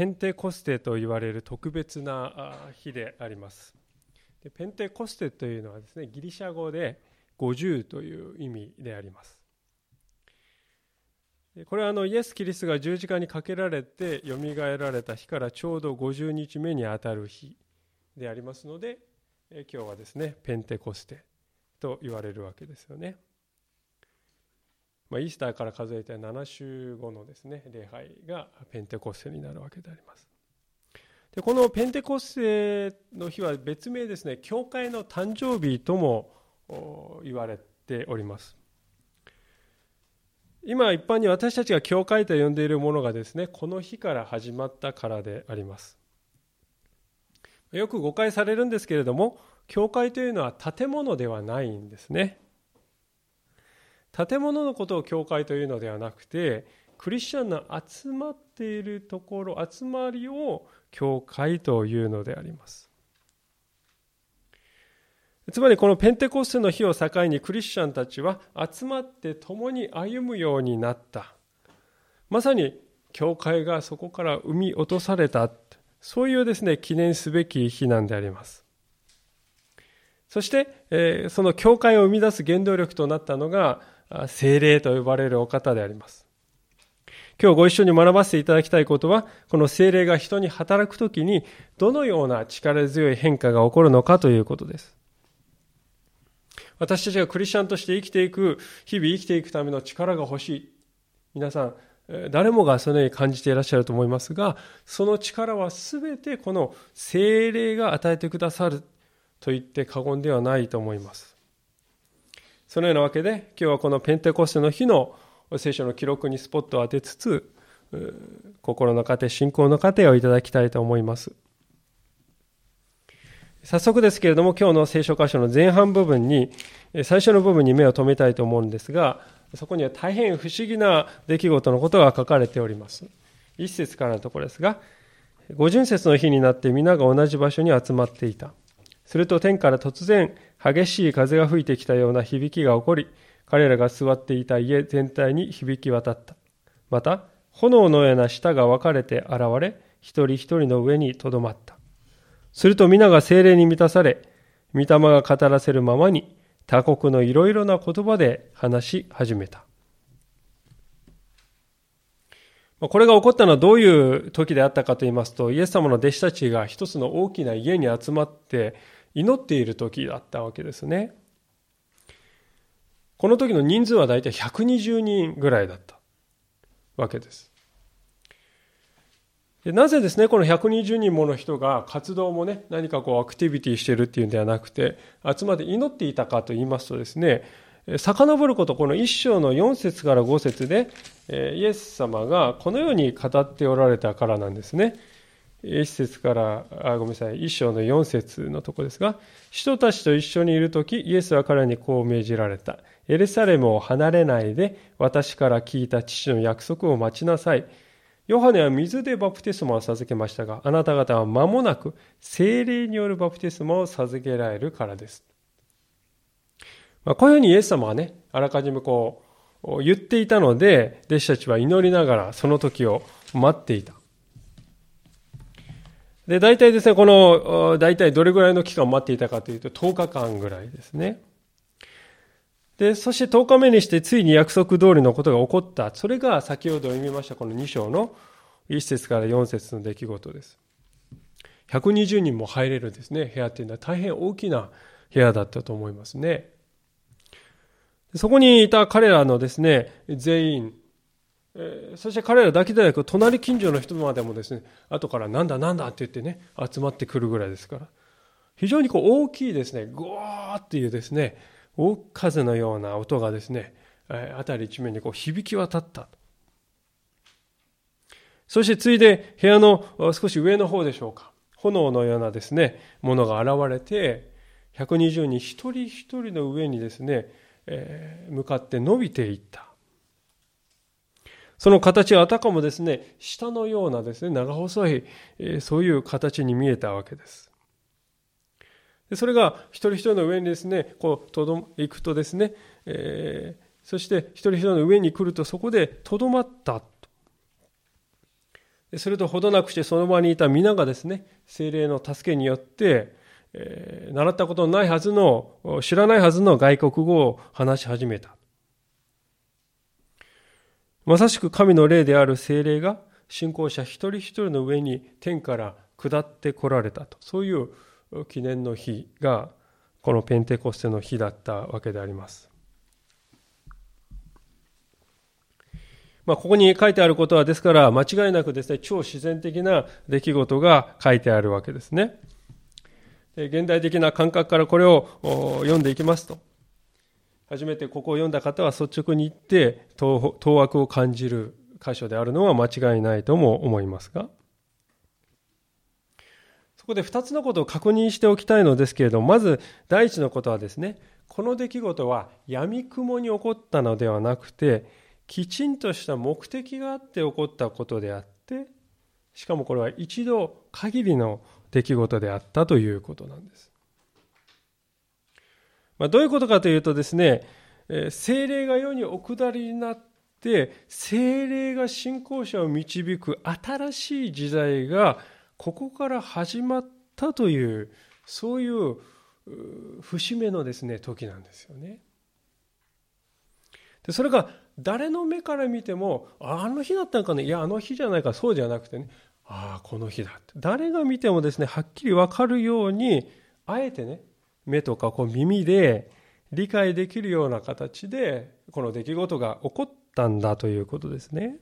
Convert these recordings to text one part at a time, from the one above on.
ペンテコステと言われる特別な日でありますでペンテコステというのはですねギリシャ語で50という意味でありますこれはあのイエス・キリストが十字架にかけられてよみがえられた日からちょうど50日目にあたる日でありますので今日はですねペンテコステと言われるわけですよね。まあ、イースターから数えて7週後のですね礼拝がペンテコステになるわけであります。でこのペンテコステの日は別名ですね教会の誕生日とも言われております。今一般に私たちが教会と呼んでいるものがですねこの日から始まったからであります。よく誤解されるんですけれども教会というのは建物ではないんですね。建物のことを教会というのではなくてクリスチャンの集まっているところ集まりを教会というのであります。つまりこのペンテコステの日を境にクリスチャンたちは集まって共に歩むようになった。まさに教会がそこから生み落とされた。そういうですね記念すべき日なんであります。そして、その教会を生み出す原動力となったのが精霊と呼ばれるお方であります。今日ご一緒に学ばせていただきたいことは、この精霊が人に働くときに、どのような力強い変化が起こるのかということです。私たちがクリスチャンとして生きていく、日々生きていくための力が欲しい。皆さん、誰もがそのように感じていらっしゃると思いますが、その力は全てこの精霊が与えてくださると言って過言ではないと思います。そのようなわけで、今日はこのペンテコステの日の聖書の記録にスポットを当てつつ、心の糧、信仰の糧をいただきたいと思います。早速ですけれども、今日の聖書箇所の前半部分に、最初の部分に目を留めたいと思うんですが、そこには大変不思議な出来事のことが書かれております。一節からのところですが、五巡節の日になって皆が同じ場所に集まっていた。すると天から突然激しい風が吹いてきたような響きが起こり、彼らが座っていた家全体に響き渡った。また、炎のような舌が分かれて現れ、一人一人の上にとどまった。すると皆が精霊に満たされ、御霊が語らせるままに、他国のいろいろな言葉で話し始めた。これが起こったのはどういう時であったかと言いますと、イエス様の弟子たちが一つの大きな家に集まって、祈っている時だったわけですね。この時の人数は大体120人ぐらいだったわけです。でなぜですね、この120人もの人が活動もね、何かこうアクティビティしてるっていうんではなくて、集まって祈っていたかと言いますとですね、遡ること、この一章の4節から5節で、イエス様がこのように語っておられたからなんですね。一節から、あごめんなさい、一章の四節のとこですが、人たちと一緒にいるとき、イエスは彼にこう命じられた。エルサレムを離れないで、私から聞いた父の約束を待ちなさい。ヨハネは水でバプテスマを授けましたが、あなた方は間もなく精霊によるバプテスマを授けられるからです。まあ、こういうふうにイエス様はね、あらかじめこう言っていたので、弟子たちは祈りながらその時を待っていた。で、大体ですね、この、大体どれぐらいの期間を待っていたかというと、10日間ぐらいですね。で、そして10日目にしてついに約束通りのことが起こった。それが先ほど読みましたこの2章の1節から4節の出来事です。120人も入れるですね、部屋っていうのは大変大きな部屋だったと思いますね。そこにいた彼らのですね、全員、えー、そして彼らだけでなく、隣近所の人までもですね、後からなんだなんだって言ってね、集まってくるぐらいですから。非常にこう大きいですね、ゴーっていうですね、大風のような音がですね、えー、辺り一面にこう響き渡った。そしてついで部屋の少し上の方でしょうか。炎のようなですね、ものが現れて、120人一人一人の上にですね、えー、向かって伸びていった。その形はあたかもですね、下のようなですね、長細い、えそういう形に見えたわけです。でそれが一人一人の上にですね、こう、とど、行くとですね、えー、そして一人一人の上に来るとそこでとどまった。それとほどなくしてその場にいた皆がですね、精霊の助けによって、えー、習ったことのないはずの、知らないはずの外国語を話し始めた。まさしく神の霊である精霊が信仰者一人一人の上に天から下ってこられたと。そういう記念の日がこのペンテコステの日だったわけであります。まあ、ここに書いてあることはですから間違いなくですね超自然的な出来事が書いてあるわけですね。現代的な感覚からこれを読んでいきますと初めてここを読んだ方は率直に言って当惑を感じる箇所であるのは間違いないとも思いますがそこで2つのことを確認しておきたいのですけれどもまず第一のことはですねこの出来事は闇雲に起こったのではなくてきちんとした目的があって起こったことであってしかもこれは一度限りの出来事であったということなんです。まあ、どういうことかというとですね、精霊が世にお下りになって、精霊が信仰者を導く新しい時代がここから始まったという、そういう節目のですね、時なんですよね。でそれが誰の目から見ても、あの日だったのかね、いや、あの日じゃないか、そうじゃなくてね、ああ、この日だって。誰が見てもですね、はっきりわかるように、あえてね、目とかこう耳で理解できるような形で、この出来事が起こったんだということですね。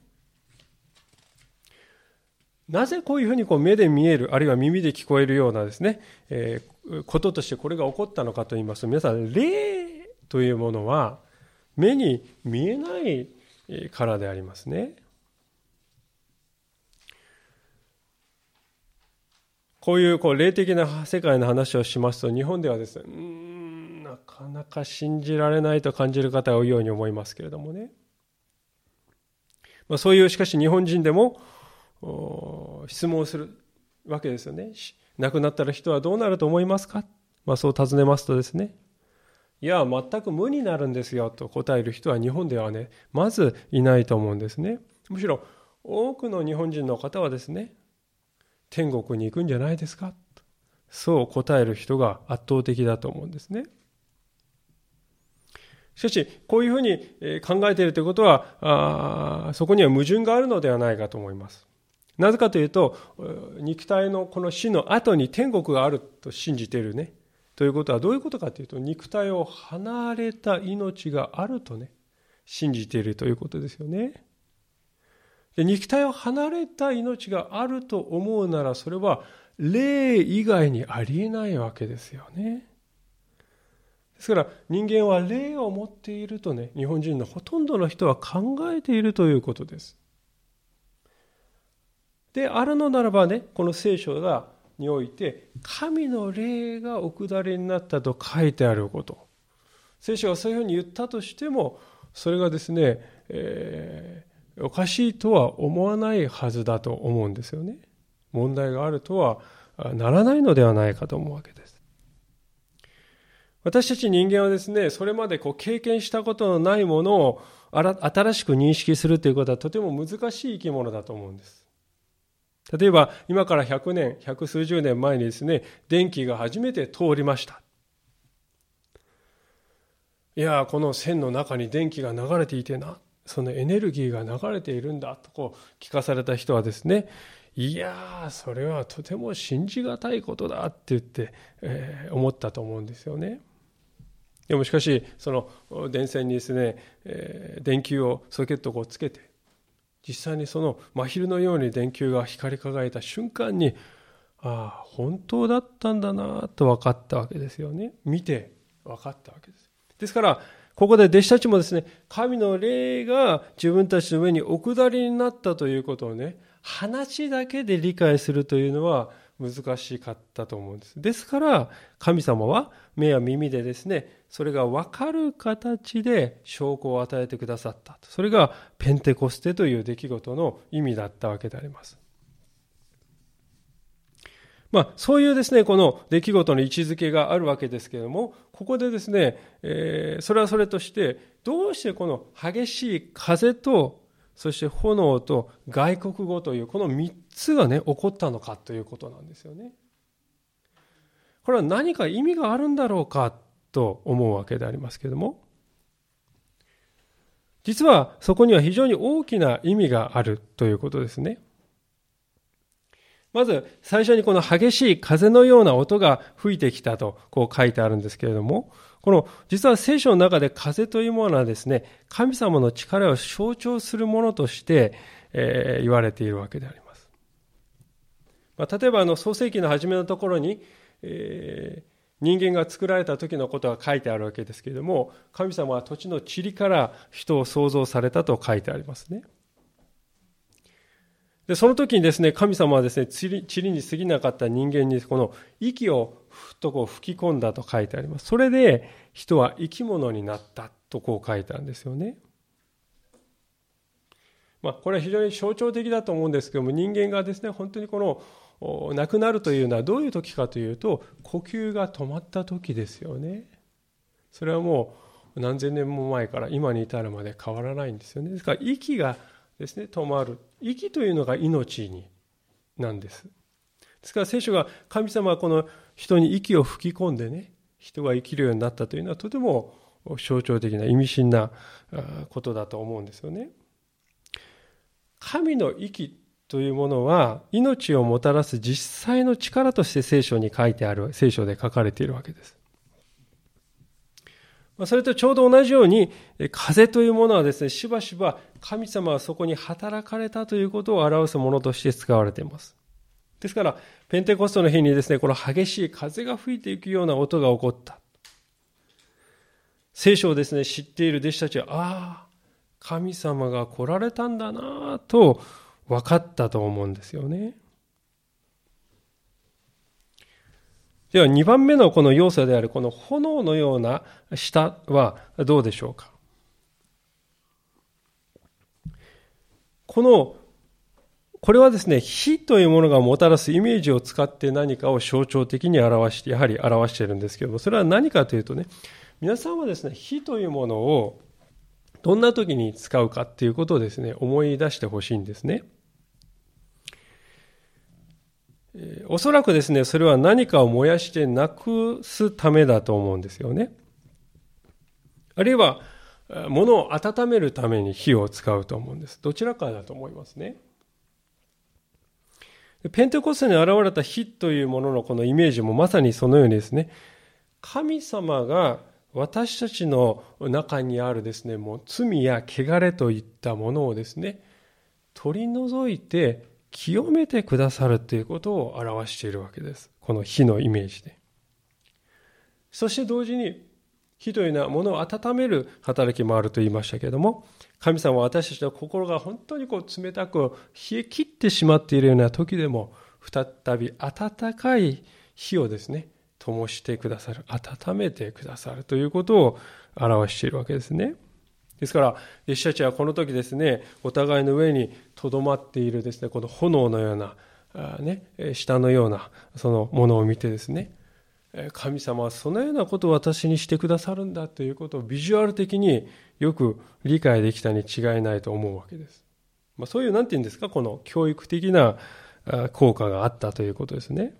なぜこういうふうにこう目で見える、あるいは耳で聞こえるようなですね、えー、こととしてこれが起こったのかと言いますと、皆さん、霊というものは目に見えないからでありますね。こういうこう霊的な世界の話をしますと、日本ではですね、うんなかなか信じられないと感じる方が多いように思いますけれどもね。まあ、そういう、しかし日本人でも質問をするわけですよね。亡くなったら人はどうなると思いますか、まあ、そう尋ねますとですね、いや、全く無になるんですよと答える人は日本ではね、まずいないと思うんですね。むしろ多くの日本人の方はですね、天国に行くんじゃないですか？そう答える人が圧倒的だと思うんですね。しかし、こういうふうに考えているということはあ、そこには矛盾があるのではないかと思います。なぜかというと、肉体のこの死の後に天国があると信じているね。ということはどういうことかというと、肉体を離れた命があるとね、信じているということですよね。肉体を離れた命があると思うならそれは霊以外にありえないわけですよね。ですから人間は霊を持っているとね日本人のほとんどの人は考えているということです。であるのならばねこの聖書がにおいて神の霊がお下りになったと書いてあること聖書がそういうふうに言ったとしてもそれがですね、えおかしいとは思わないはずだと思うんですよね。問題があるとはならないのではないかと思うわけです。私たち人間はですね、それまでこう経験したことのないものを新しく認識するということはとても難しい生き物だと思うんです。例えば、今から100年、百数十年前にですね、電気が初めて通りました。いや、この線の中に電気が流れていてな。そのエネルギーが流れているんだとこう聞かされた人はですねいやーそれはとても信じがたいことだって言って、えー、思ったと思うんですよね。でもしかしその電線にですね、えー、電球をソケットをつけて実際にその真昼のように電球が光り輝いた瞬間にああ本当だったんだなと分かったわけですよね見て分かったわけですですからここで弟子たちもですね、神の霊が自分たちの上にお下りになったということをね、話だけで理解するというのは難しかったと思うんです。ですから、神様は目や耳でですね、それが分かる形で証拠を与えてくださった。それがペンテコステという出来事の意味だったわけであります。まあ、そういうですね、この出来事の位置づけがあるわけですけれども、ここでですね、えー、それはそれとして、どうしてこの激しい風と、そして炎と外国語というこの3つがね起こったのかということなんですよね。これは何か意味があるんだろうかと思うわけでありますけれども実はそこには非常に大きな意味があるということですね。まず最初にこの激しい風のような音が吹いてきたとこう書いてあるんですけれども、この実は聖書の中で風というものはですね、神様の力を象徴するものとして、えー、言われているわけであります。まあ、例えばあの創世記の初めのところに、えー、人間が作られた時のことが書いてあるわけですけれども、神様は土地の塵から人を創造されたと書いてありますね。で、その時にですね、神様はですね、塵に過ぎなかった人間にこの息をふっとこう吹き込んだと書いてあります。それで人は生き物になったとこう書いたんですよね。まあ、これは非常に象徴的だと思うんですけども、人間がですね、本当にこの亡くなるというのはどういう時かというと、呼吸が止まった時ですよね。それはもう何千年も前から今に至るまで変わらないんですよね。ですから息がですね、止まる。息というのが命になんです。ですから聖書が神様はこの人に息を吹き込んでね、人が生きるようになったというのはとても象徴的な意味深なことだと思うんですよね。神の息というものは命をもたらす実際の力として聖書に書いてある、聖書で書かれているわけです。それとちょうど同じように、風というものはですね、しばしば神様はそこに働かれたということを表すものとして使われています。ですから、ペンテコストの日にですね、この激しい風が吹いていくような音が起こった。聖書をですね、知っている弟子たちは、ああ、神様が来られたんだなと分かったと思うんですよね。では2番目のこの要素であるこの炎のような舌はどうでしょうかこのこれはですね、火というものがもたらすイメージを使って何かを象徴的に表して、やはり表しているんですけども、それは何かというとね、皆さんはですね、火というものをどんな時に使うかっていうことをですね、思い出してほしいんですね。おそらくですね、それは何かを燃やしてなくすためだと思うんですよね。あるいは、物を温めるために火を使うと思うんです。どちらかだと思いますね。ペンテコステに現れた火というもののこのイメージもまさにそのようにですね、神様が私たちの中にあるですね、もう罪や汚れといったものをですね、取り除いて清めてくださるということを表しているわけです。この火のイメージで。そして同時に火というのは物を温める働きもあると言いましたけれども、神様は私たちの心が本当にこう冷たく冷え切ってしまっているような時でも、再び温かい火をですね、灯してくださる、温めてくださるということを表しているわけですね。ですから、弟子たちはこの時ですね、お互いの上にとどまっているですね、この炎のような、ね、下のようなそのものを見てですね、神様はそのようなことを私にしてくださるんだということをビジュアル的によく理解できたに違いないと思うわけです。まあ、そういう、なんて言うんですか、この教育的な効果があったということですね。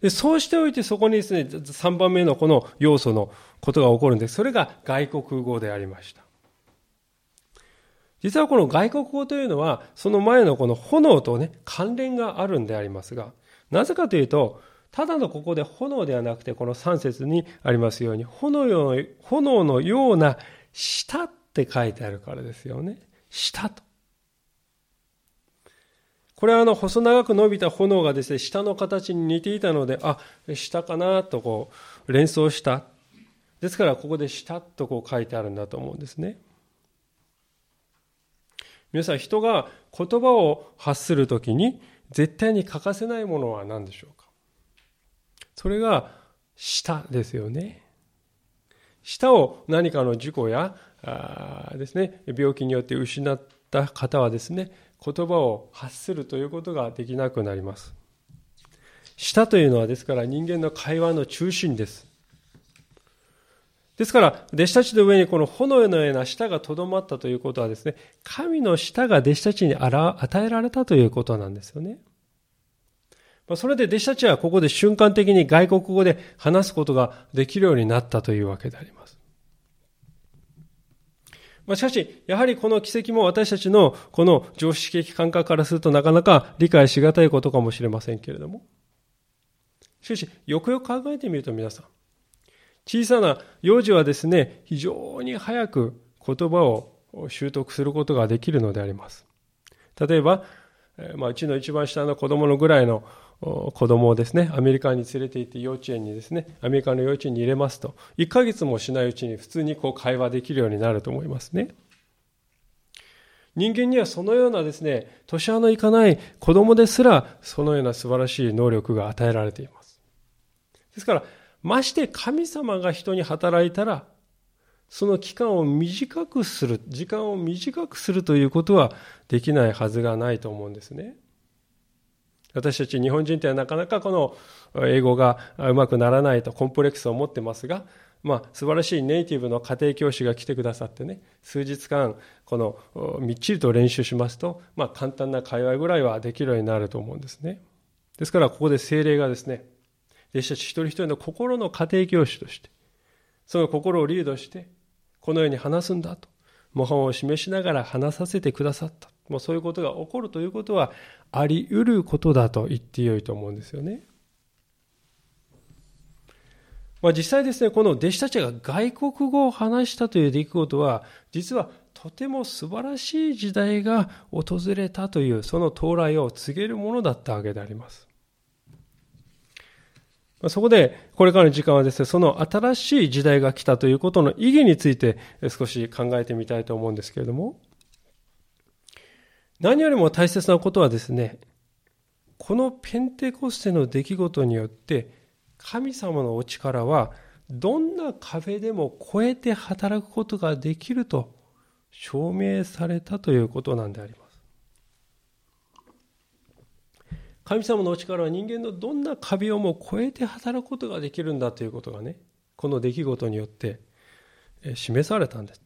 でそうしておいてそこにですね、3番目のこの要素のことが起こるんです。それが外国語でありました。実はこの外国語というのは、その前のこの炎とね、関連があるんでありますが、なぜかというと、ただのここで炎ではなくて、この3節にありますように、炎の炎のような舌って書いてあるからですよね。舌と。これはあの細長く伸びた炎がですね、下の形に似ていたので、あ、下かなとこう連想した。ですからここで下とこう書いてあるんだと思うんですね。皆さん人が言葉を発するときに絶対に欠かせないものは何でしょうか？それが舌ですよね。舌を何かの事故やあですね、病気によって失った方はですね、言葉を発するということができなくなります。舌というのはですから人間の会話の中心です。ですから、弟子たちの上にこの炎のような舌がとどまったということはですね、神の舌が弟子たちに与えられたということなんですよね。それで弟子たちはここで瞬間的に外国語で話すことができるようになったというわけであります。ま、しかし、やはりこの奇跡も私たちのこの常識的感覚からするとなかなか理解しがたいことかもしれませんけれども。しかし、よくよく考えてみると皆さん、小さな幼児はですね、非常に早く言葉を習得することができるのであります。例えば、まあ、うちの一番下の子供のぐらいの子供をですね、アメリカに連れて行って幼稚園にですね、アメリカの幼稚園に入れますと、1ヶ月もしないうちに普通にこう会話できるようになると思いますね。人間にはそのようなですね、年派のいかない子供ですら、そのような素晴らしい能力が与えられています。ですから、まして神様が人に働いたら、その期間を短くする、時間を短くするということはできないはずがないと思うんですね。私たち日本人ってなかなかこの英語がうまくならないとコンプレックスを持ってますが、まあ、素晴らしいネイティブの家庭教師が来てくださってね、数日間、この、みっちりと練習しますと、まあ、簡単な会話ぐらいはできるようになると思うんですね。ですから、ここで精霊がですね、弟子たち一人一人の心の家庭教師として、その心をリードして、このように話すんだと、模範を示しながら話させてくださった。もうそういうことが起こるということはあり得ることだと言ってよいと思うんですよね。まあ、実際ですね、この弟子たちが外国語を話したという出来事は、実はとても素晴らしい時代が訪れたという、その到来を告げるものだったわけであります。そこで、これからの時間はですね、その新しい時代が来たということの意義について少し考えてみたいと思うんですけれども、何よりも大切なことはですね、このペンテコステの出来事によって、神様のお力は、どんな壁でも越えて働くことができると証明されたということなんであります。神様のお力は人間のどんな壁をも越えて働くことができるんだということがね、この出来事によって示されたんです。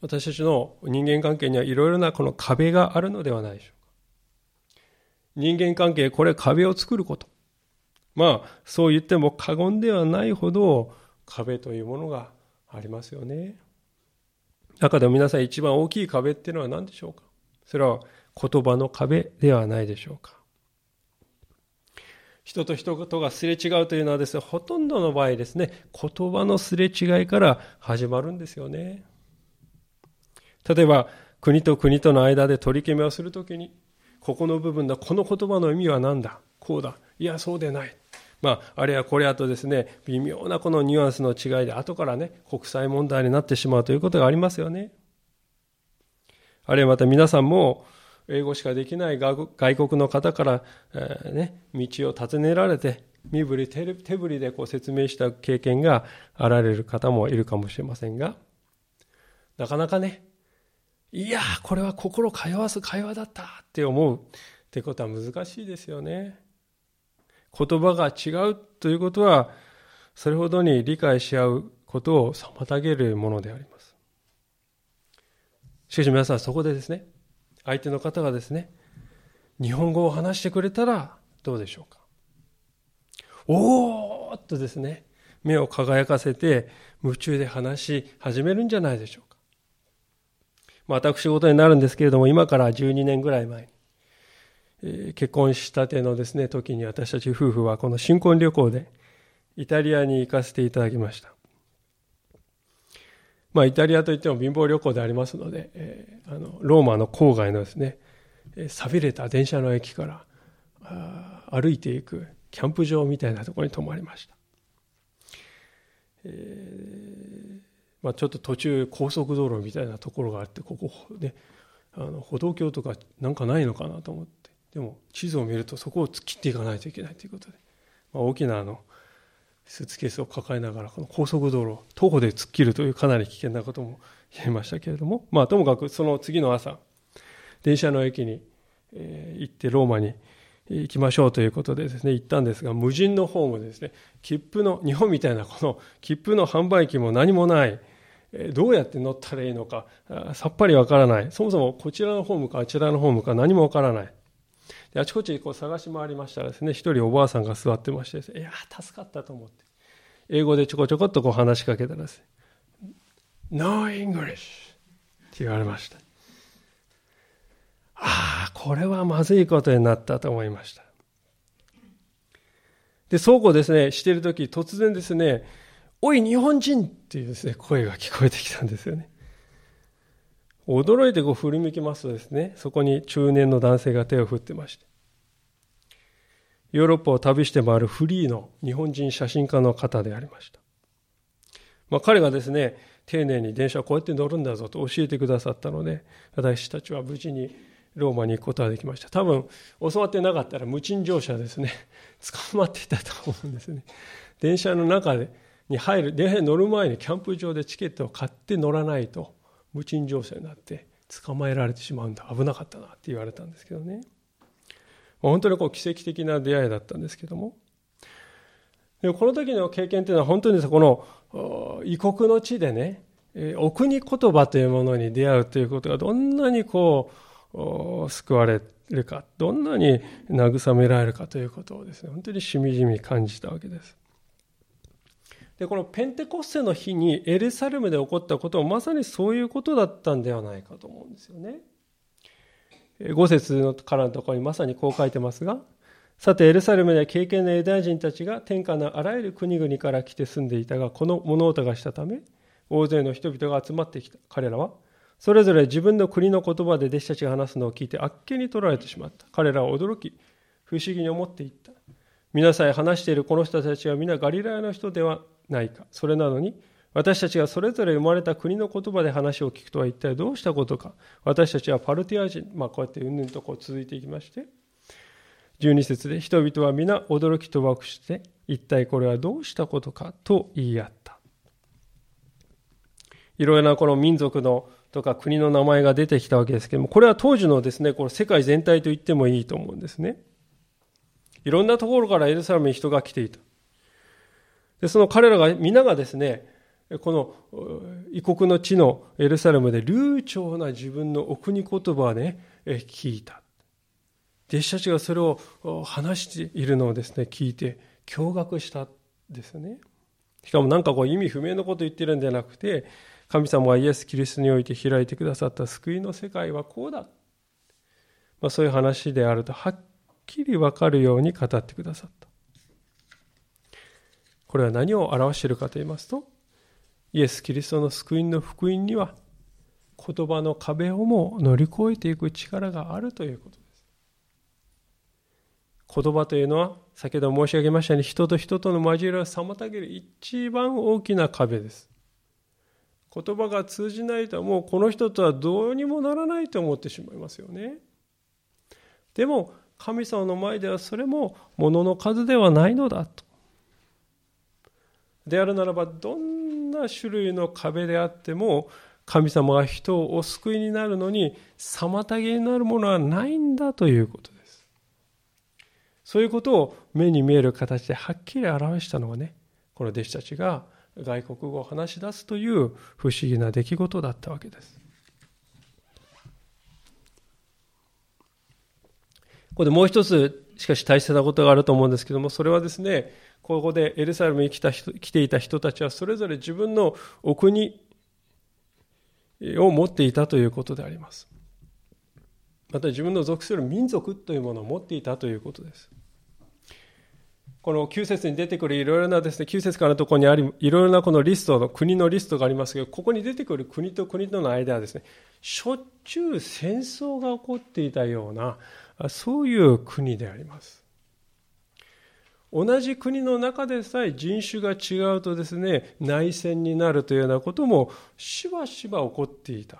私たちの人間関係にはいろいろなこの壁があるのではないでしょうか。人間関係、これ壁を作ること。まあ、そう言っても過言ではないほど壁というものがありますよね。中でも皆さん一番大きい壁っていうのは何でしょうかそれは言葉の壁ではないでしょうか人と人とがすれ違うというのはですね、ほとんどの場合ですね、言葉のすれ違いから始まるんですよね。例えば、国と国との間で取り決めをするときに、ここの部分だ、この言葉の意味は何だこうだ。いや、そうでない。まあ、あれやこれやとですね、微妙なこのニュアンスの違いで、後からね、国際問題になってしまうということがありますよね。あるいはまた皆さんも、英語しかできない外国の方から、えー、ね、道を尋ねられて、身振り手振りでこう説明した経験があられる方もいるかもしれませんが、なかなかね、いやこれは心通わす会話だったって思うってことは難しいですよね。言葉が違うということは、それほどに理解し合うことを妨げるものであります。しかし皆さんそこでですね、相手の方がですね、日本語を話してくれたらどうでしょうか。おーっとですね、目を輝かせて夢中で話し始めるんじゃないでしょうか。まあ私事になるんですけれども、今から12年ぐらい前に、えー、結婚したてのですね、時に私たち夫婦はこの新婚旅行でイタリアに行かせていただきました。まあ、イタリアといっても貧乏旅行でありますので、えー、あのローマの郊外のですね、錆びれた電車の駅からあ歩いていくキャンプ場みたいなところに泊まりました。えーまあ、ちょっと途中高速道路みたいなところがあってここねあの歩道橋とかなんかないのかなと思ってでも地図を見るとそこを突っ切っていかないといけないということで、まあ、大きなあのスーツケースを抱えながらこの高速道路徒歩で突っ切るというかなり危険なことも言えましたけれども まあともかくその次の朝電車の駅に、えー、行ってローマに行きましょうということでですね、行ったんですが、無人のホームですね、切符の、日本みたいなこの切符の販売機も何もない、どうやって乗ったらいいのか、さっぱりわからない。そもそもこちらのホームかあちらのホームか何もわからない。あちこちこう探し回りましたらですね、一人おばあさんが座ってまして、いや、助かったと思って。英語でちょこちょこっとこう話しかけたらですね、No English って言われました。ああ、これはまずいことになったと思いました。で、そうこうですね、してるとき、突然ですね、おい、日本人っていうですね、声が聞こえてきたんですよね。驚いてこう振り向きますとですね、そこに中年の男性が手を振ってまして、ヨーロッパを旅して回るフリーの日本人写真家の方でありました。まあ、彼がですね、丁寧に電車をこうやって乗るんだぞと教えてくださったので、私たちは無事にローマに行くことができました。多分、教わってなかったら無賃乗車ですね、捕まっていたと思うんですね。電車の中でに入る、電車に乗る前にキャンプ場でチケットを買って乗らないと、無賃乗車になって捕まえられてしまうんだ。危なかったなって言われたんですけどね。本当にこう奇跡的な出会いだったんですけども。でこの時の経験というのは本当にこの異国の地でね、お国言葉というものに出会うということがどんなにこう救われるか、どんなに慰められるかということをですね、本当にしみじみ感じたわけです。で、このペンテコステの日にエルサレムで起こったことはまさにそういうことだったんではないかと思うんですよね。5節からのところにまさにこう書いてますが、さてエルサレムでは敬虔なユダヤ人たちが天下のあらゆる国々から来て住んでいたが、この物音がしたため、大勢の人々が集まってきた彼らは、それぞれ自分の国の言葉で弟子たちが話すのを聞いてあっけに取られてしまった。彼らは驚き、不思議に思っていった。皆さえ話しているこの人たちは皆ガリラヤの人ではないか。それなのに、私たちがそれぞれ生まれた国の言葉で話を聞くとは一体どうしたことか。私たちはパルティア人、まあこうやってうんぬんとこう続いていきまして、12節で人々は皆驚きと湧くして、一体これはどうしたことかと言い合った。いろいろなこの民族のとか国の名前が出てきたわけですけども、これは当時のですね、この世界全体と言ってもいいと思うんですね。いろんなところからエルサレムに人が来ていた。で、その彼らが皆がですね、この異国の地のエルサレムで流暢な自分のお国言葉で、ね、聞いた。弟子たちがそれを話しているのをですね、聞いて驚愕したですね。しかもなんかこう意味不明のことを言ってるんじゃなくて、神様がイエス・キリストにおいて開いてくださった救いの世界はこうだ。まあ、そういう話であるとはっきりわかるように語ってくださった。これは何を表しているかと言いますと、イエス・キリストの救いの福音には、言葉の壁をも乗り越えていく力があるということです。言葉というのは、先ほど申し上げましたように、人と人との交わりを妨げる一番大きな壁です。言葉が通じないともうこの人とはどうにもならないと思ってしまいますよね。でも神様の前ではそれも物の数ではないのだと。であるならばどんな種類の壁であっても神様が人をお救いになるのに妨げになるものはないんだということです。そういうことを目に見える形ではっきり表したのがね、この弟子たちが外国語を話し出すという不思議な出来事だったわけです。ここでもう一つしかし大切なことがあると思うんですけども、それはですね、ここでエルサレムに来た人来ていた人たちはそれぞれ自分のお国を持っていたということであります。また自分の属する民族というものを持っていたということです。この9節に出てくるいろいろなですね、9節からのところにあり、いろいろなこのリストの国のリストがありますけど、ここに出てくる国と国との間はですね、しょっちゅう戦争が起こっていたような、そういう国であります。同じ国の中でさえ人種が違うとですね、内戦になるというようなこともしばしば起こっていた。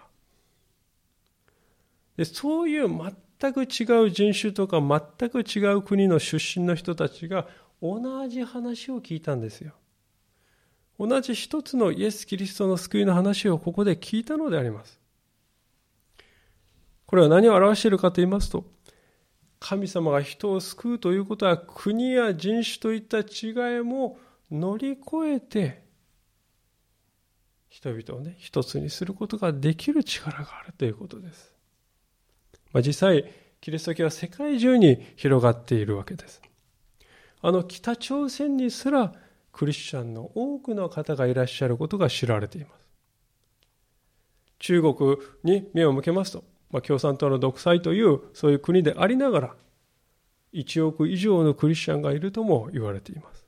でそういう全く違う人種とか全く違う国の出身の人たちが同じ話を聞いたんですよ。同じ一つのイエス・キリストの救いの話をここで聞いたのであります。これは何を表しているかと言いますと、神様が人を救うということは国や人種といった違いも乗り越えて人々をね一つにすることができる力があるということです。まあ、実際キリスト教は世界中に広がっているわけです。あの北朝鮮にすらクリスチャンの多くの方がいらっしゃることが知られています。中国に目を向けますと、まあ、共産党の独裁というそういう国でありながら1億以上のクリスチャンがいるとも言われています。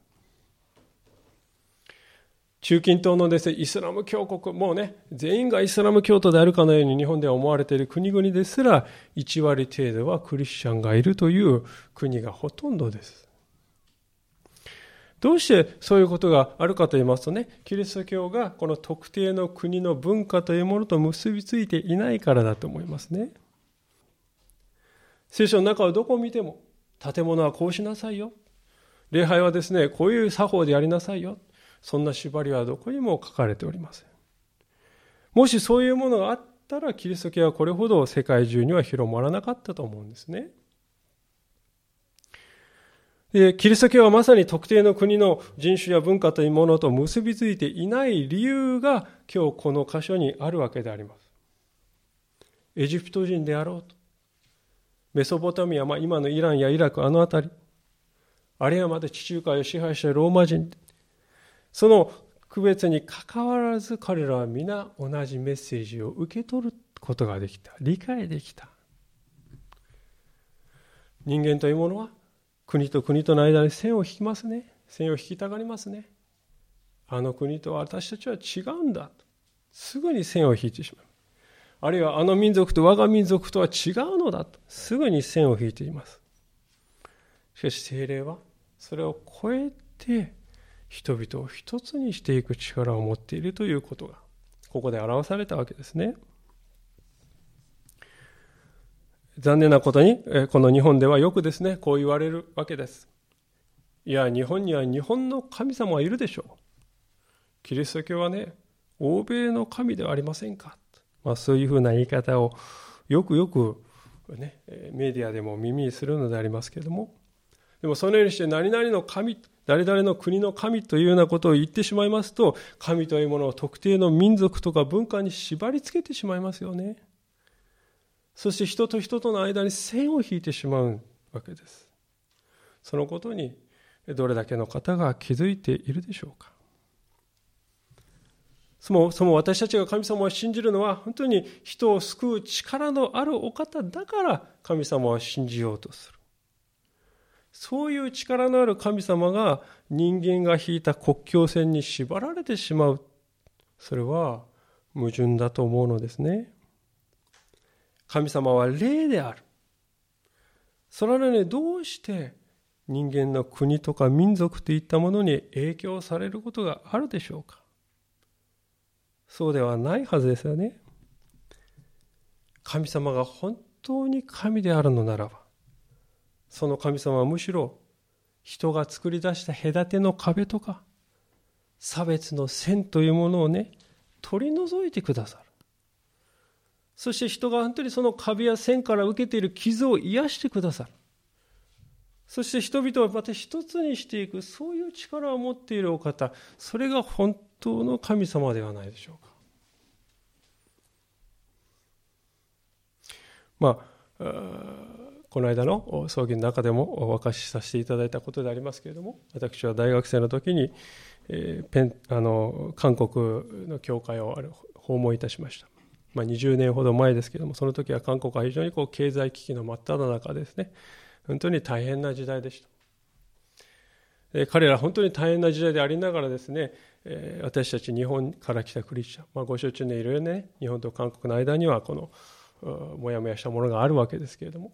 中近東のですね、イスラム教国、もうね、全員がイスラム教徒であるかのように日本では思われている国々ですら、1割程度はクリスチャンがいるという国がほとんどです。どうしてそういうことがあるかと言いますとね、キリスト教がこの特定の国の文化というものと結びついていないからだと思いますね。聖書の中をどこを見ても、建物はこうしなさいよ。礼拝はですね、こういう作法でやりなさいよ。そんな縛りはどこにも書かれておりません。もしそういうものがあったら、キリスト教はこれほど世界中には広まらなかったと思うんですね。キリスト教はまさに特定の国の人種や文化というものと結びついていない理由が今日この箇所にあるわけであります。エジプト人であろうと。メソポタミア、まあ、今のイランやイラクあの辺り。あるいはまた地中海を支配したローマ人。その区別にかかわらず彼らは皆同じメッセージを受け取ることができた理解できた人間というものは国と国との間に線を引きますね。線を引きたがりますね。あの国と私たちは違うんだ。とすぐに線を引いてしまう。あるいはあの民族と我が民族とは違うのだ。とすぐに線を引いています。しかし精霊はそれを超えて人々を一つにしていく力を持っているということがここで表されたわけですね。残念なことにこの日本ではよくですねこう言われるわけです。いや日本には日本の神様はいるでしょう。キリスト教はね欧米の神ではありませんか、まあ、そういうふうな言い方をよくよく、ね、メディアでも耳にするのでありますけれどもでもそのようにして何々の神誰々の国の神というようなことを言ってしまいますと、神というものを特定の民族とか文化に縛り付けてしまいますよね。そして人と人との間に線を引いてしまうわけです。そのことにどれだけの方が気づいているでしょうか。そもそも私たちが神様を信じるのは本当に人を救う力のあるお方だから神様を信じようとする。そういう力のある神様が人間が引いた国境線に縛られてしまう。それは矛盾だと思うのですね。神様は霊である。それなのにどうして人間の国とか民族といったものに影響されることがあるでしょうかそうではないはずですよね。神様が本当に神であるのならば、その神様はむしろ人が作り出した隔ての壁とか差別の線というものをね取り除いてくださるそして人が本当にその壁や線から受けている傷を癒してくださる。そして人々はまた一つにしていくそういう力を持っているお方それが本当の神様ではないでしょうか。まあこの間の葬儀の中でもお明かしさせていただいたことでありますけれども私は大学生の時に、えー、ペンあの韓国の教会を訪問いたしました、まあ、20年ほど前ですけどもその時は韓国は非常にこう経済危機の真っ只中ですね。本当に大変な時代でした。え彼ら本当に大変な時代でありながらですね、え私たち日本から来たクリスチャン、まあ、ご承知のいろいろね日本と韓国の間にはこのもやもやしたものがあるわけですけれども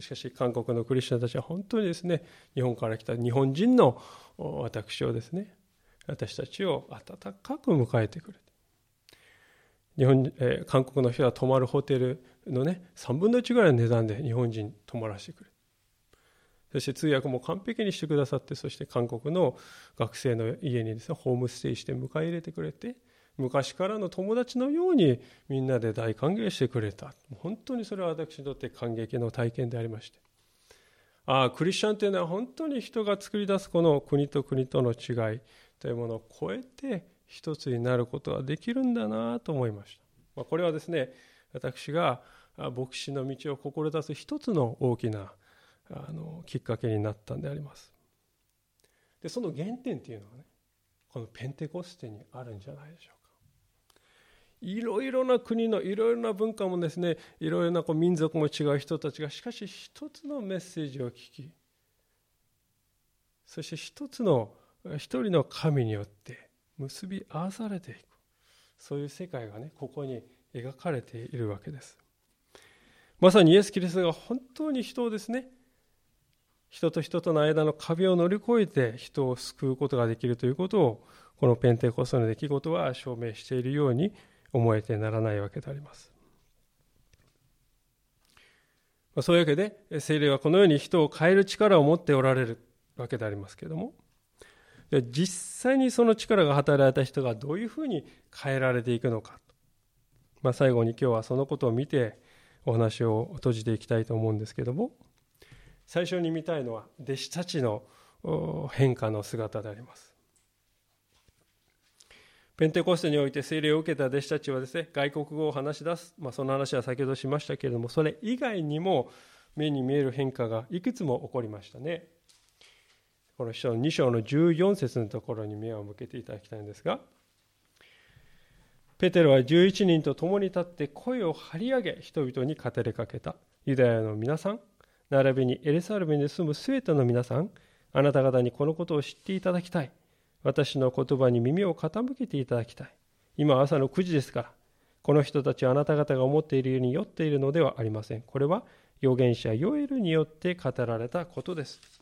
しかし韓国のクリスチャンたちは本当にですね日本から来た日本人の私をですね私たちを温かく迎えてくれて日本、えー、韓国の人が泊まるホテルのね3分の1ぐらいの値段で日本人泊まらせてくれそして通訳も完璧にしてくださってそして韓国の学生の家にですねホームステイして迎え入れてくれて昔からの友達のようにみんなで大歓迎してくれた。本当にそれは私にとって感激の体験でありまして。ああ、クリスチャンというのは本当に人が作り出すこの国と国との違いというものを超えて一つになることはできるんだなと思いました。まあ、これはですね、私が牧師の道を志す一つの大きなあのきっかけになったんであります。で、その原点っていうのはね、このペンテコステにあるんじゃないでしょうか。いろいろな国のいろいろな文化もですね、いろいろなこう民族も違う人たちが、しかし一つのメッセージを聞き、そして一つの一人の神によって結び合わされていく。そういう世界がね、ここに描かれているわけです。まさにイエス・キリストが本当に人をですね、人と人との間の壁を乗り越えて人を救うことができるということを、このペンテコストの出来事は証明しているように思えてならないわけであります。そういうわけで、精霊はこのように人を変える力を持っておられるわけでありますけれども、実際にその力が働いた人がどういうふうに変えられていくのか。まあ、最後に今日はそのことを見てお話を閉じていきたいと思うんですけども、最初に見たいのは弟子たちの変化の姿であります。ペンテコステにおいて聖霊を受けた弟子たちはですね、外国語を話し出す、まあ、その話は先ほどしましたけれども、それ以外にも目に見える変化がいくつも起こりましたね。この書の2章の14節のところに目を向けていただきたいんですが、ペテロは11人と共に立って声を張り上げ人々に語りかけた。ユダヤの皆さん、並びにエルサレムに住むすべての皆さん、あなた方にこのことを知っていただきたい。私の言葉に耳を傾けていただきたい。今朝の9時ですから、この人たちはあなた方が思っているように酔っているのではありません。これは預言者ヨエルによって語られたことです。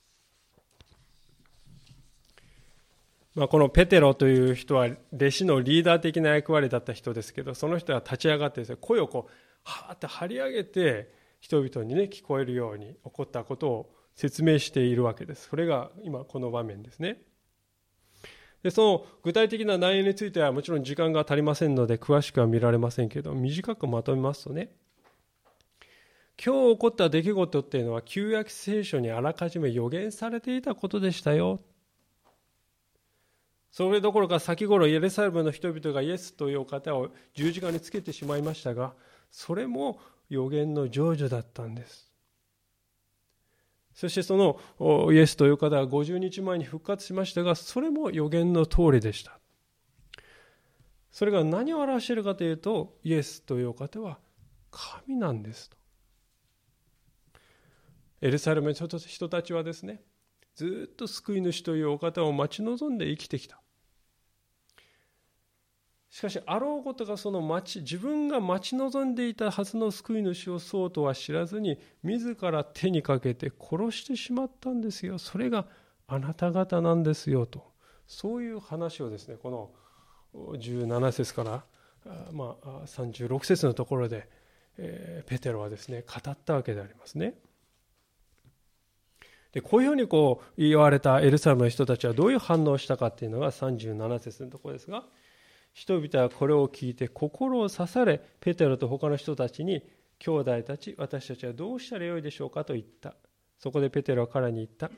まあ、このペテロという人は弟子のリーダー的な役割だった人ですけど、その人は立ち上がってですね、声をこう、はーって張り上げて、人々にね、聞こえるように起こったことを説明しているわけです。それが今この場面ですね。で、その具体的な内容についてはもちろん時間が足りませんので詳しくは見られませんけど、短くまとめますとね、今日起こった出来事っていうのは旧約聖書にあらかじめ予言されていたことでしたよ。それどころか先頃エルサレムの人々がイエスというお方を十字架につけてしまいましたが、それも予言の成就だったんです。そしてそのイエスという方は50日前に復活しましたが、それも予言の通りでした。それが何を表しているかというと、イエスというお方は神なんですと。エルサレムの人たちはですね、ずっと救い主というお方を待ち望んで生きてきた。しかし、あろうことがその待ち、自分が待ち望んでいたはずの救い主をそうとは知らずに、自ら手にかけて殺してしまったんですよ。それがあなた方なんですよと。そういう話をですね、この17節から、まあ、36節のところで、えー、ペテロはですね、語ったわけでありますね。でこういうふうにこう言われたエルサレムの人たちはどういう反応をしたかっていうのが37節のところですが、人々はこれを聞いて心を刺され、ペテロと他の人たちに、兄弟たち、私たちはどうしたらよいでしょうかと言った。そこでペテロは彼に言った。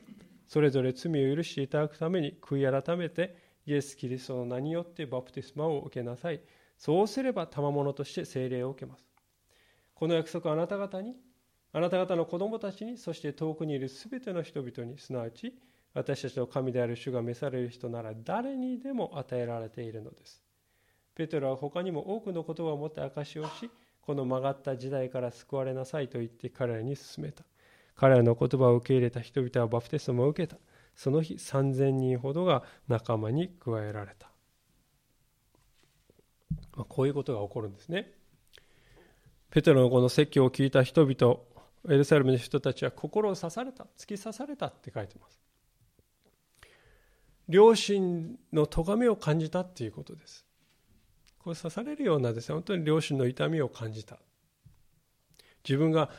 それぞれ罪を許していただくために悔い改めて、イエス・キリストの名によってバプテスマを受けなさい。そうすれば賜物として聖霊を受けます。この約束はあなた方に、あなた方の子供たちに、そして遠くにいるすべての人々に、すなわち私たちの神である主が召される人なら誰にでも与えられているのです。ペテロは他にも多くの言葉を持って証しをし、この曲がった時代から救われなさいと言って彼らに勧めた。彼らの言葉を受け入れた人々はバプテスマを受けた。その日3000人ほどが仲間に加えられた。まあ、こういうことが起こるんですね。ペテロのこの説教を聞いた人々、エルサレムの人たちは心を刺された、突き刺されたって書いてます。両親の咎めを感じたっていうことです。こう刺されるようなですね、本当に両親の痛みを感じた。自分が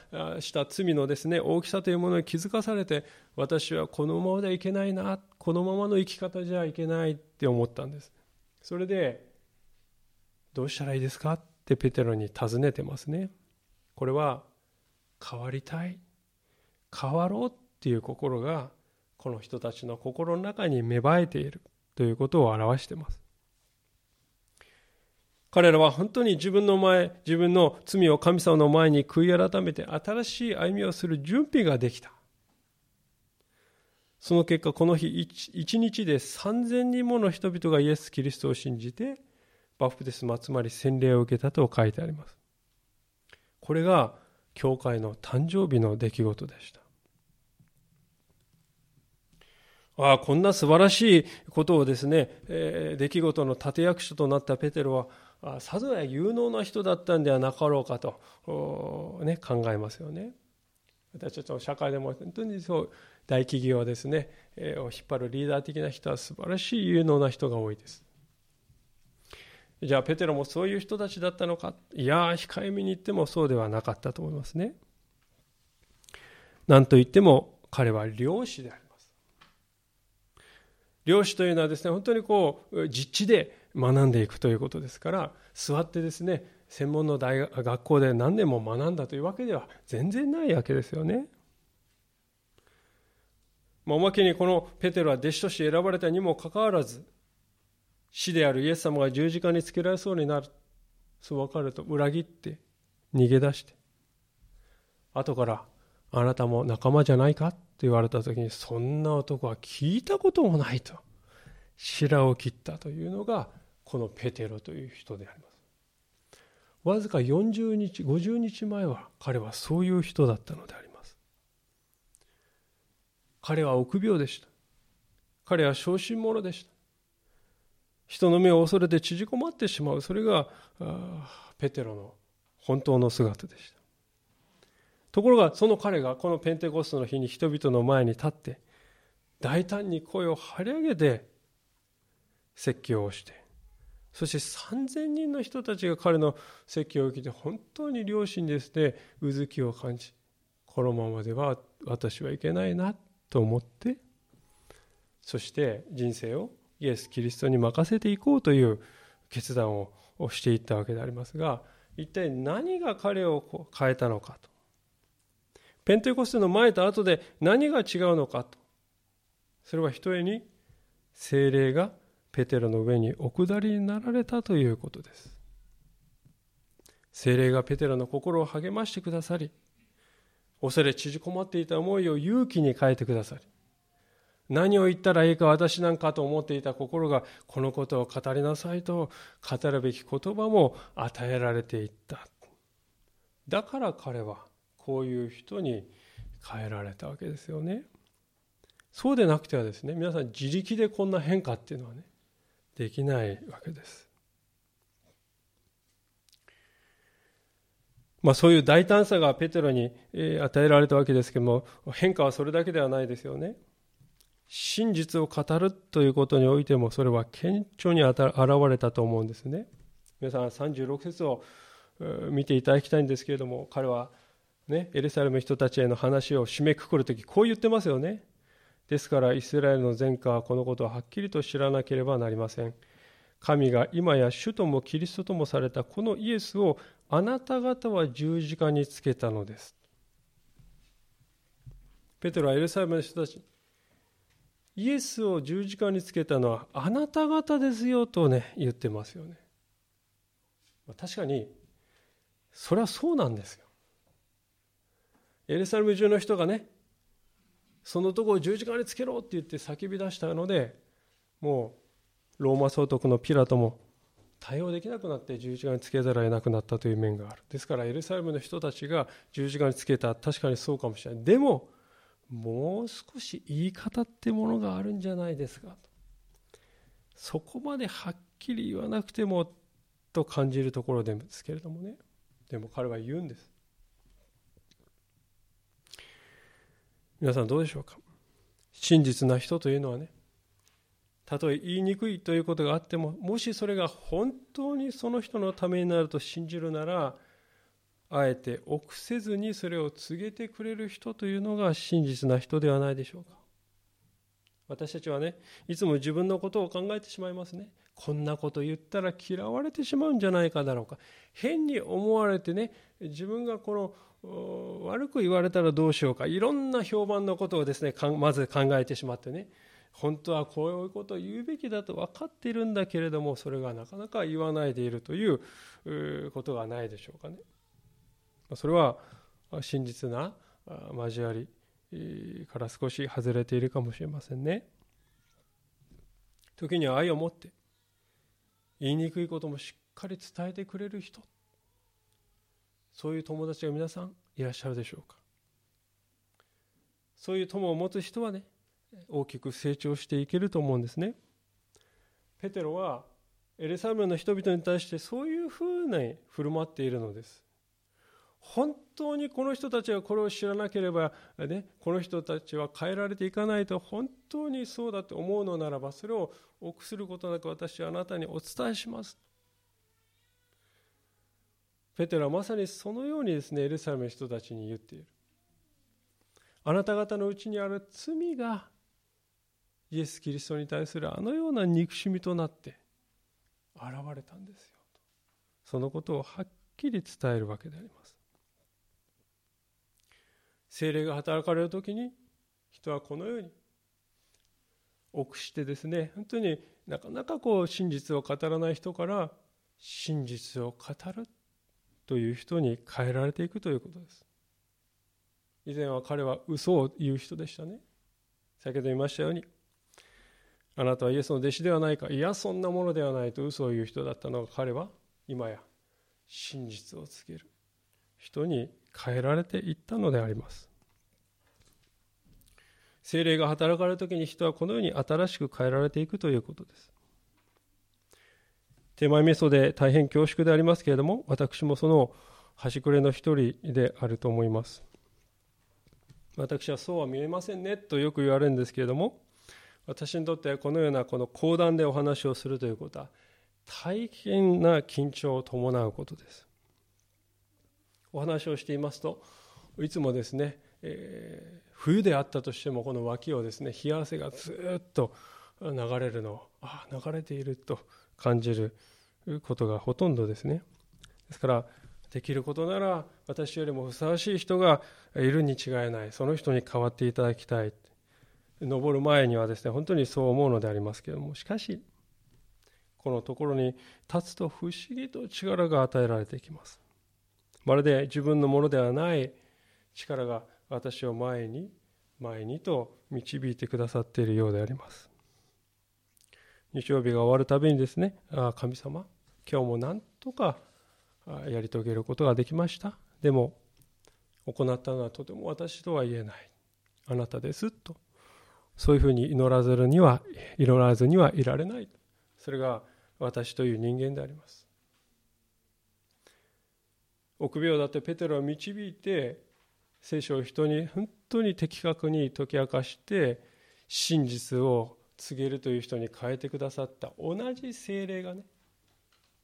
した罪のですね、大きさというものに気づかされて、私はこのままではいけないな、このままの生き方じゃいけないって思ったんです。それで、どうしたらいいですか？ってペテロに尋ねてますね。これは、変わりたい。変わろうっていう心がこの人たちの心の中に芽生えているということを表してます彼らは本当に自分の前自分の罪を神様の前に悔い改めて新しい歩みをする準備ができた。その結果この日一日で3000人もの人々がイエス・キリストを信じてバプテスマつまり洗礼を受けたと書いてあります。これが教会の誕生日の出来事でした。ああこんな素晴らしいことをですね、えー、出来事の立役者となったペテロはさぞや有能な人だったんではなかろうかと、ね、考えますよね。私たちの社会でも本当にそう大企業ですね、えー、を引っ張るリーダー的な人は素晴らしい有能な人が多いです。じゃあペテロもそういう人たちだったのか？いや控えめに言ってもそうではなかったと思いますね。なんといっても彼は漁師であります。漁師というのはですね本当にこう実地で学んでいくということですから座ってですね専門の大学学校で何年も学んだというわけでは全然ないわけですよね。まあ、おまけにこのペテロは弟子として選ばれたにもかかわらず死であるイエス様が十字架につけられそうになるそう分かると裏切って逃げ出して後からあなたも仲間じゃないか？って言われた時にそんな男は聞いたこともないと白を切ったというのがこのペテロという人であります。わずか40日50日前は彼はそういう人だったのであります。彼は臆病でした。彼は小心者でした。人の目を恐れて縮こまってしまう。それがペテロの本当の姿でした。ところがその彼がこのペンテコストの日に人々の前に立って大胆に声を張り上げて説教をしてそして3000人の人たちが彼の説教を受けて本当に両親ですねうずきを感じこのままでは私はいけないなと思ってそして人生をイエス・キリストに任せていこうという決断をしていったわけでありますが一体何が彼を変えたのかと。ペンテコステの前と後で何が違うのかと。それはひとえに精霊がペテロの上にお下りになられたということです。精霊がペテロの心を励ましてくださり恐れ縮こまっていた思いを勇気に変えてくださり何を言ったらいいか私なんかと思っていた心がこのことを語りなさいと語るべき言葉も与えられていった。だから彼はこういう人に変えられたわけですよね。そうでなくてはですね皆さん自力でこんな変化っていうのはねできないわけです。まあ、そういう大胆さがペテロに与えられたわけですけども変化はそれだけではないですよね。真実を語るということにおいてもそれは顕著に現れたと思うんですね。皆さん36節を見ていただきたいんですけれども彼はねエルサレムの人たちへの話を締めくくる時こう言ってますよね。ですからイスラエルの前科はこのことをはっきりと知らなければなりません。神が今や主ともキリストともされたこのイエスをあなた方は十字架につけたのです。ペテロはエルサレムの人たちイエスを十字架につけたのはあなた方ですよとね言ってますよね。確かにそれはそうなんですよ。エルサレム中の人がねそのとこを十字架につけろって言って叫び出したのでもうローマ総督のピラトも対応できなくなって十字架につけざるを得なくなったという面がある。ですからエルサレムの人たちが十字架につけた確かにそうかもしれない。でももう少し言い方ってものがあるんじゃないですかそこまではっきり言わなくてもと感じるところですけれどもね。でも彼は言うんです。皆さんどうでしょうか？真実な人というのはねたとえ言いにくいということがあってももしそれが本当にその人のためになると信じるならあえて臆せずにそれを告げてくれる人というのが真実な人ではないでしょうか？私たちはねいつも自分のことを考えてしまいますね。こんなこと言ったら嫌われてしまうんじゃないかだろうか。変に思われてね自分がこの悪く言われたらどうしようかいろんな評判のことをですねまず考えてしまってね本当はこういうことを言うべきだと分かっているんだけれどもそれがなかなか言わないでいるということがないでしょうかね。それは真実な交わりから少し外れているかもしれませんね。時には愛を持って言いにくいこともしっかり伝えてくれる人そういう友達が皆さんいらっしゃるでしょうか？そういう友を持つ人はね大きく成長していけると思うんですね。ペテロはエルサレムの人々に対してそういうふうに振る舞っているのです。本当にこの人たちがこれを知らなければ、ね、この人たちは変えられていかないと本当にそうだと思うのならばそれを臆することなく私はあなたにお伝えします。ペテロはまさにそのようにですねエルサレムの人たちに言っている。あなた方のうちにある罪がイエス・キリストに対するあのような憎しみとなって現れたんですよと。そのことをはっきり伝えるわけであります。精霊が働かれる時に人はこのように臆してですね本当になかなかこう真実を語らない人から真実を語るという人に変えられていくということです。以前は彼は嘘を言う人でしたね。先ほど言いましたようにあなたはイエスの弟子ではないか。いやそんなものではないと嘘を言う人だったのが彼は今や真実を告げる。人に変えられていったのであります。精霊が働かれる時に人はこのように新しく変えられていくということです。手前味噌で大変恐縮でありますけれども私もその端くれの一人であると思います。私はそうは見えませんねとよく言われるんですけれども私にとってはこのようなこの講談でお話をするということは大変な緊張を伴うことです。お話をしていますといつもですね、えー、冬であったとしてもこの脇をですね冷や汗がずっと流れるのああ流れていると感じることがほとんどですね。ですからできることなら私よりもふさわしい人がいるに違いない。その人に代わっていただきたい。登る前にはですね本当にそう思うのでありますけれども。しかしこのところに立つと不思議と力が与えられてきます。まるで自分のものではない力が私を前に前にと導いてくださっているようであります。日曜日が終わるたびにですねあ神様今日もなんとかやり遂げることができました。でも行ったのはとても私とは言えない。あなたですと。そういうふうに祈らずには祈らずにはいられない。それが私という人間であります。臆病だってペテロを導いて聖書を人に本当に的確に解き明かして真実を告げるという人に変えてくださった。同じ精霊がね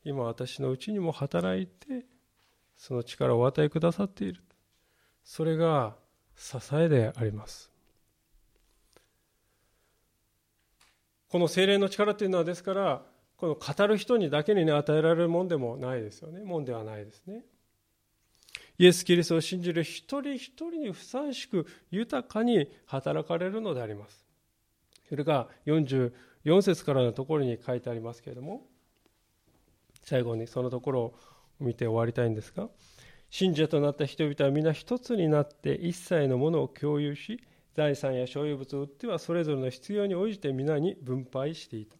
今私のうちにも働いてその力をお与えくださっている。それが支えであります。この精霊の力というのはですからこの語る人にだけにね与えられるもんでもないですよね。もんではないですね。イエス・キリストを信じる一人一人にふさわしく豊かに働かれるのであります。それが44節からのところに書いてありますけれども最後にそのところを見て終わりたいんですが信者となった人々は皆一つになって一切のものを共有し財産や所有物を売ってはそれぞれの必要に応じて皆に分配していた。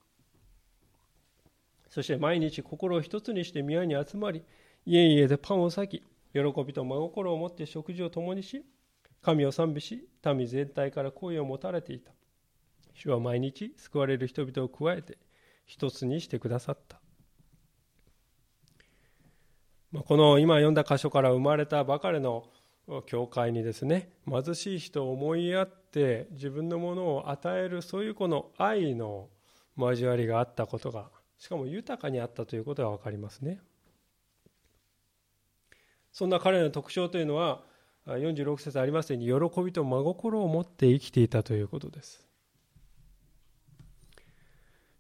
そして毎日心を一つにして宮に集まり家々でパンを裂き喜びと真心を持って食事を共にし神を賛美し民全体から声を持たれていた。主は毎日救われる人々を加えて一つにしてくださった。この今読んだ箇所から生まれたばかりの教会にですね貧しい人を思いやって自分のものを与えるそういうこの愛の交わりがあったことがしかも豊かにあったということが分かりますね。そんな彼の特徴というのは46節ありますように喜びと真心を持って生きていたということです。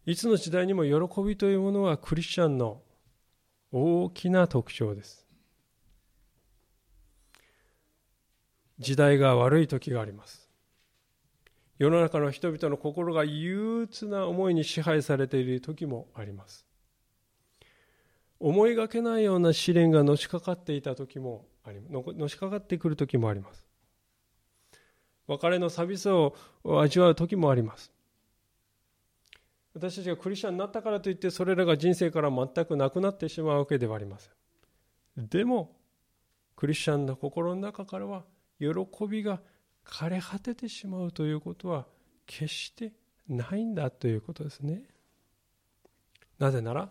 いつの時代にも喜びというものはクリスチャンの大きな特徴です。時代が悪い時があります。世の中の人々の心が憂鬱な思いに支配されている時もあります。思いがけないような試練がのしかかっていた時もありのしかかってくる時もあります。別れの寂しさを味わう時もあります。私たちがクリスチャンになったからといってそれらが人生から全くなくなってしまうわけではありません。でもクリスチャンの心の中からは喜びが枯れ果ててしまうということは決してないんだということですね。なぜなら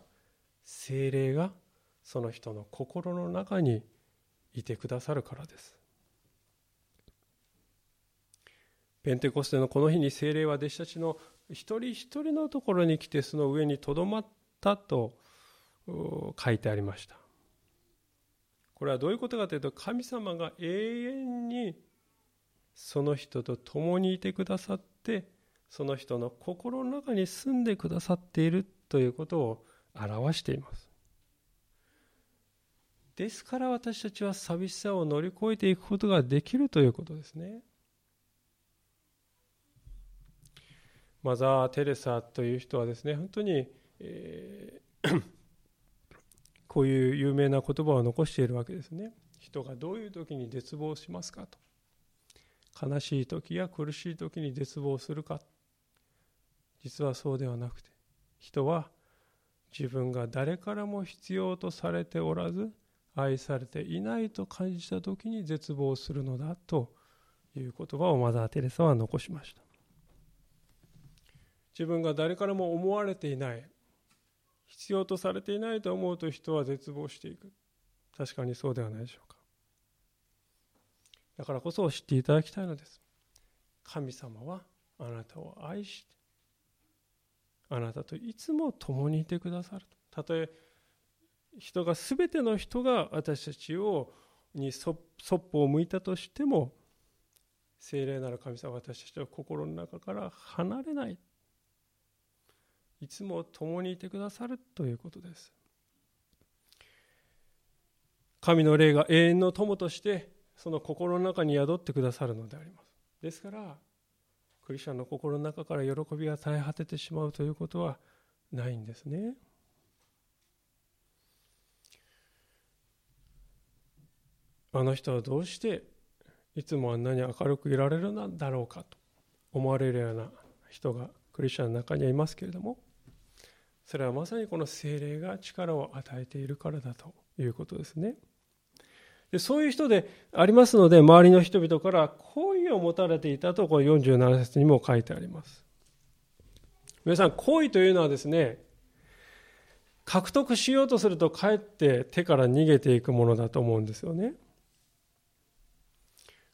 精霊がその人の心の中にいてくださるからです。ペンテコステのこの日に精霊は弟子たちの一人一人のところに来てその上にとどまったと書いてありました。これはどういうことかというと神様が永遠にその人と共にいてくださってその人の心の中に住んでくださっているということを表しています。ですから私たちは寂しさを乗り越えていくことができるということですね。マザー・テレサという人はですね本当に、えー、こういう有名な言葉を残しているわけですね。人がどういう時に絶望しますかと。悲しい時や苦しい時に絶望するか。実はそうではなくて人は自分が誰からも必要とされておらず愛されていないと感じた時に絶望するのだという言葉をマザー・テレサは残しました。自分が誰からも思われていない必要とされていないと思うと人は絶望していく。確かにそうではないでしょうか。だからこそ知っていただきたいのです。神様はあなたを愛してあなたといつも共にいてくださるたとえ人が全ての人が私たちをにそっぽを向いたとしても聖霊なる神様は私たちは心の中から離れない。いつも共にいてくださるということです。神の霊が永遠の友としてその心の中に宿ってくださるのであります。ですからクリスチャンの心の中から喜びが絶え果ててしまうということはないんですね。あの人はどうしていつもあんなに明るくいられるんだろうかと思われるような人がクリスチャンの中にはいますけれどもそれはまさにこの精霊が力を与えているからだということですね。でそういう人でありますので周りの人々から好意を持たれていたとこの47節にも書いてあります。皆さん好意というのはですね獲得しようとするとかえって手から逃げていくものだと思うんですよね。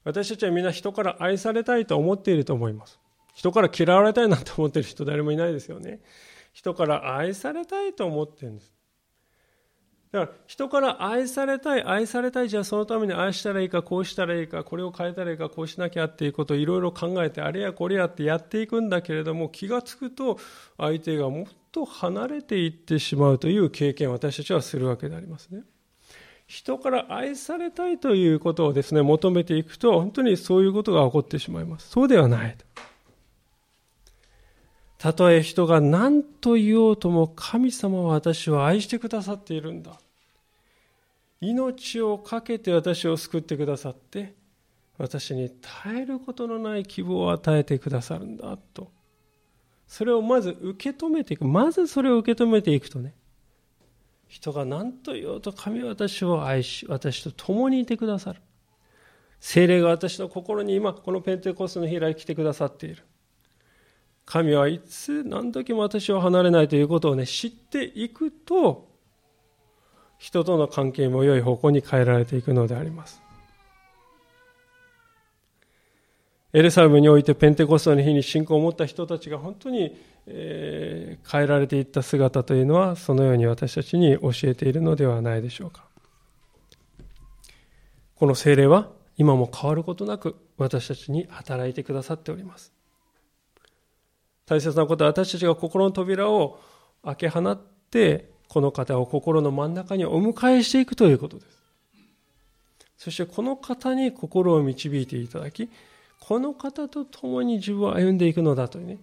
私たちはみんな人から愛されたいと思っていると思います。人から嫌われたいなと思っている人誰もいないですよね。人から愛されたいと思ってるんです。だから人から愛されたい、愛されたい、じゃあそのために愛したらいいか、こうしたらいいか、これを変えたらいいか、こうしなきゃっていうことをいろいろ考えて、あれやこれやってやっていくんだけれども、気がつくと相手がもっと離れていってしまうという経験を私たちはするわけでありますね。人から愛されたいということをですね、求めていくと、本当にそういうことが起こってしまいます。そうではない。たとえ人が何と言おうとも神様は私を愛してくださっているんだ。命を懸けて私を救ってくださって、私に耐えることのない希望を与えてくださるんだと。それをまず受け止めていく。まずそれを受け止めていくとね、人が何と言おうと神は私を愛し、私と共にいてくださる。精霊が私の心に今、このペンテコストの日以来来てくださっている。神はいつ何時も私を離れないということをね、知っていくと、人との関係も良い方向に変えられていくのであります。エルサレムにおいてペンテコストの日に信仰を持った人たちが本当に、え、変えられていった姿というのはそのように私たちに教えているのではないでしょうか。この精霊は今も変わることなく私たちに働いてくださっております。大切なことは私たちが心の扉を開け放って、この方を心の真ん中にお迎えしていくということです。そしてこの方に心を導いていただき、この方と共に自分を歩んでいくのだというね、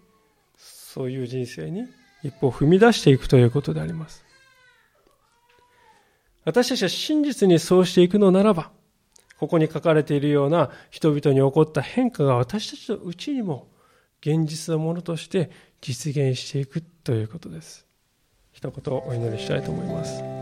そういう人生に一歩踏み出していくということであります。私たちは真実にそうしていくのならば、ここに書かれているような人々に起こった変化が私たちのうちにも現実のものとして実現していくということです。一言お祈りしたいと思います。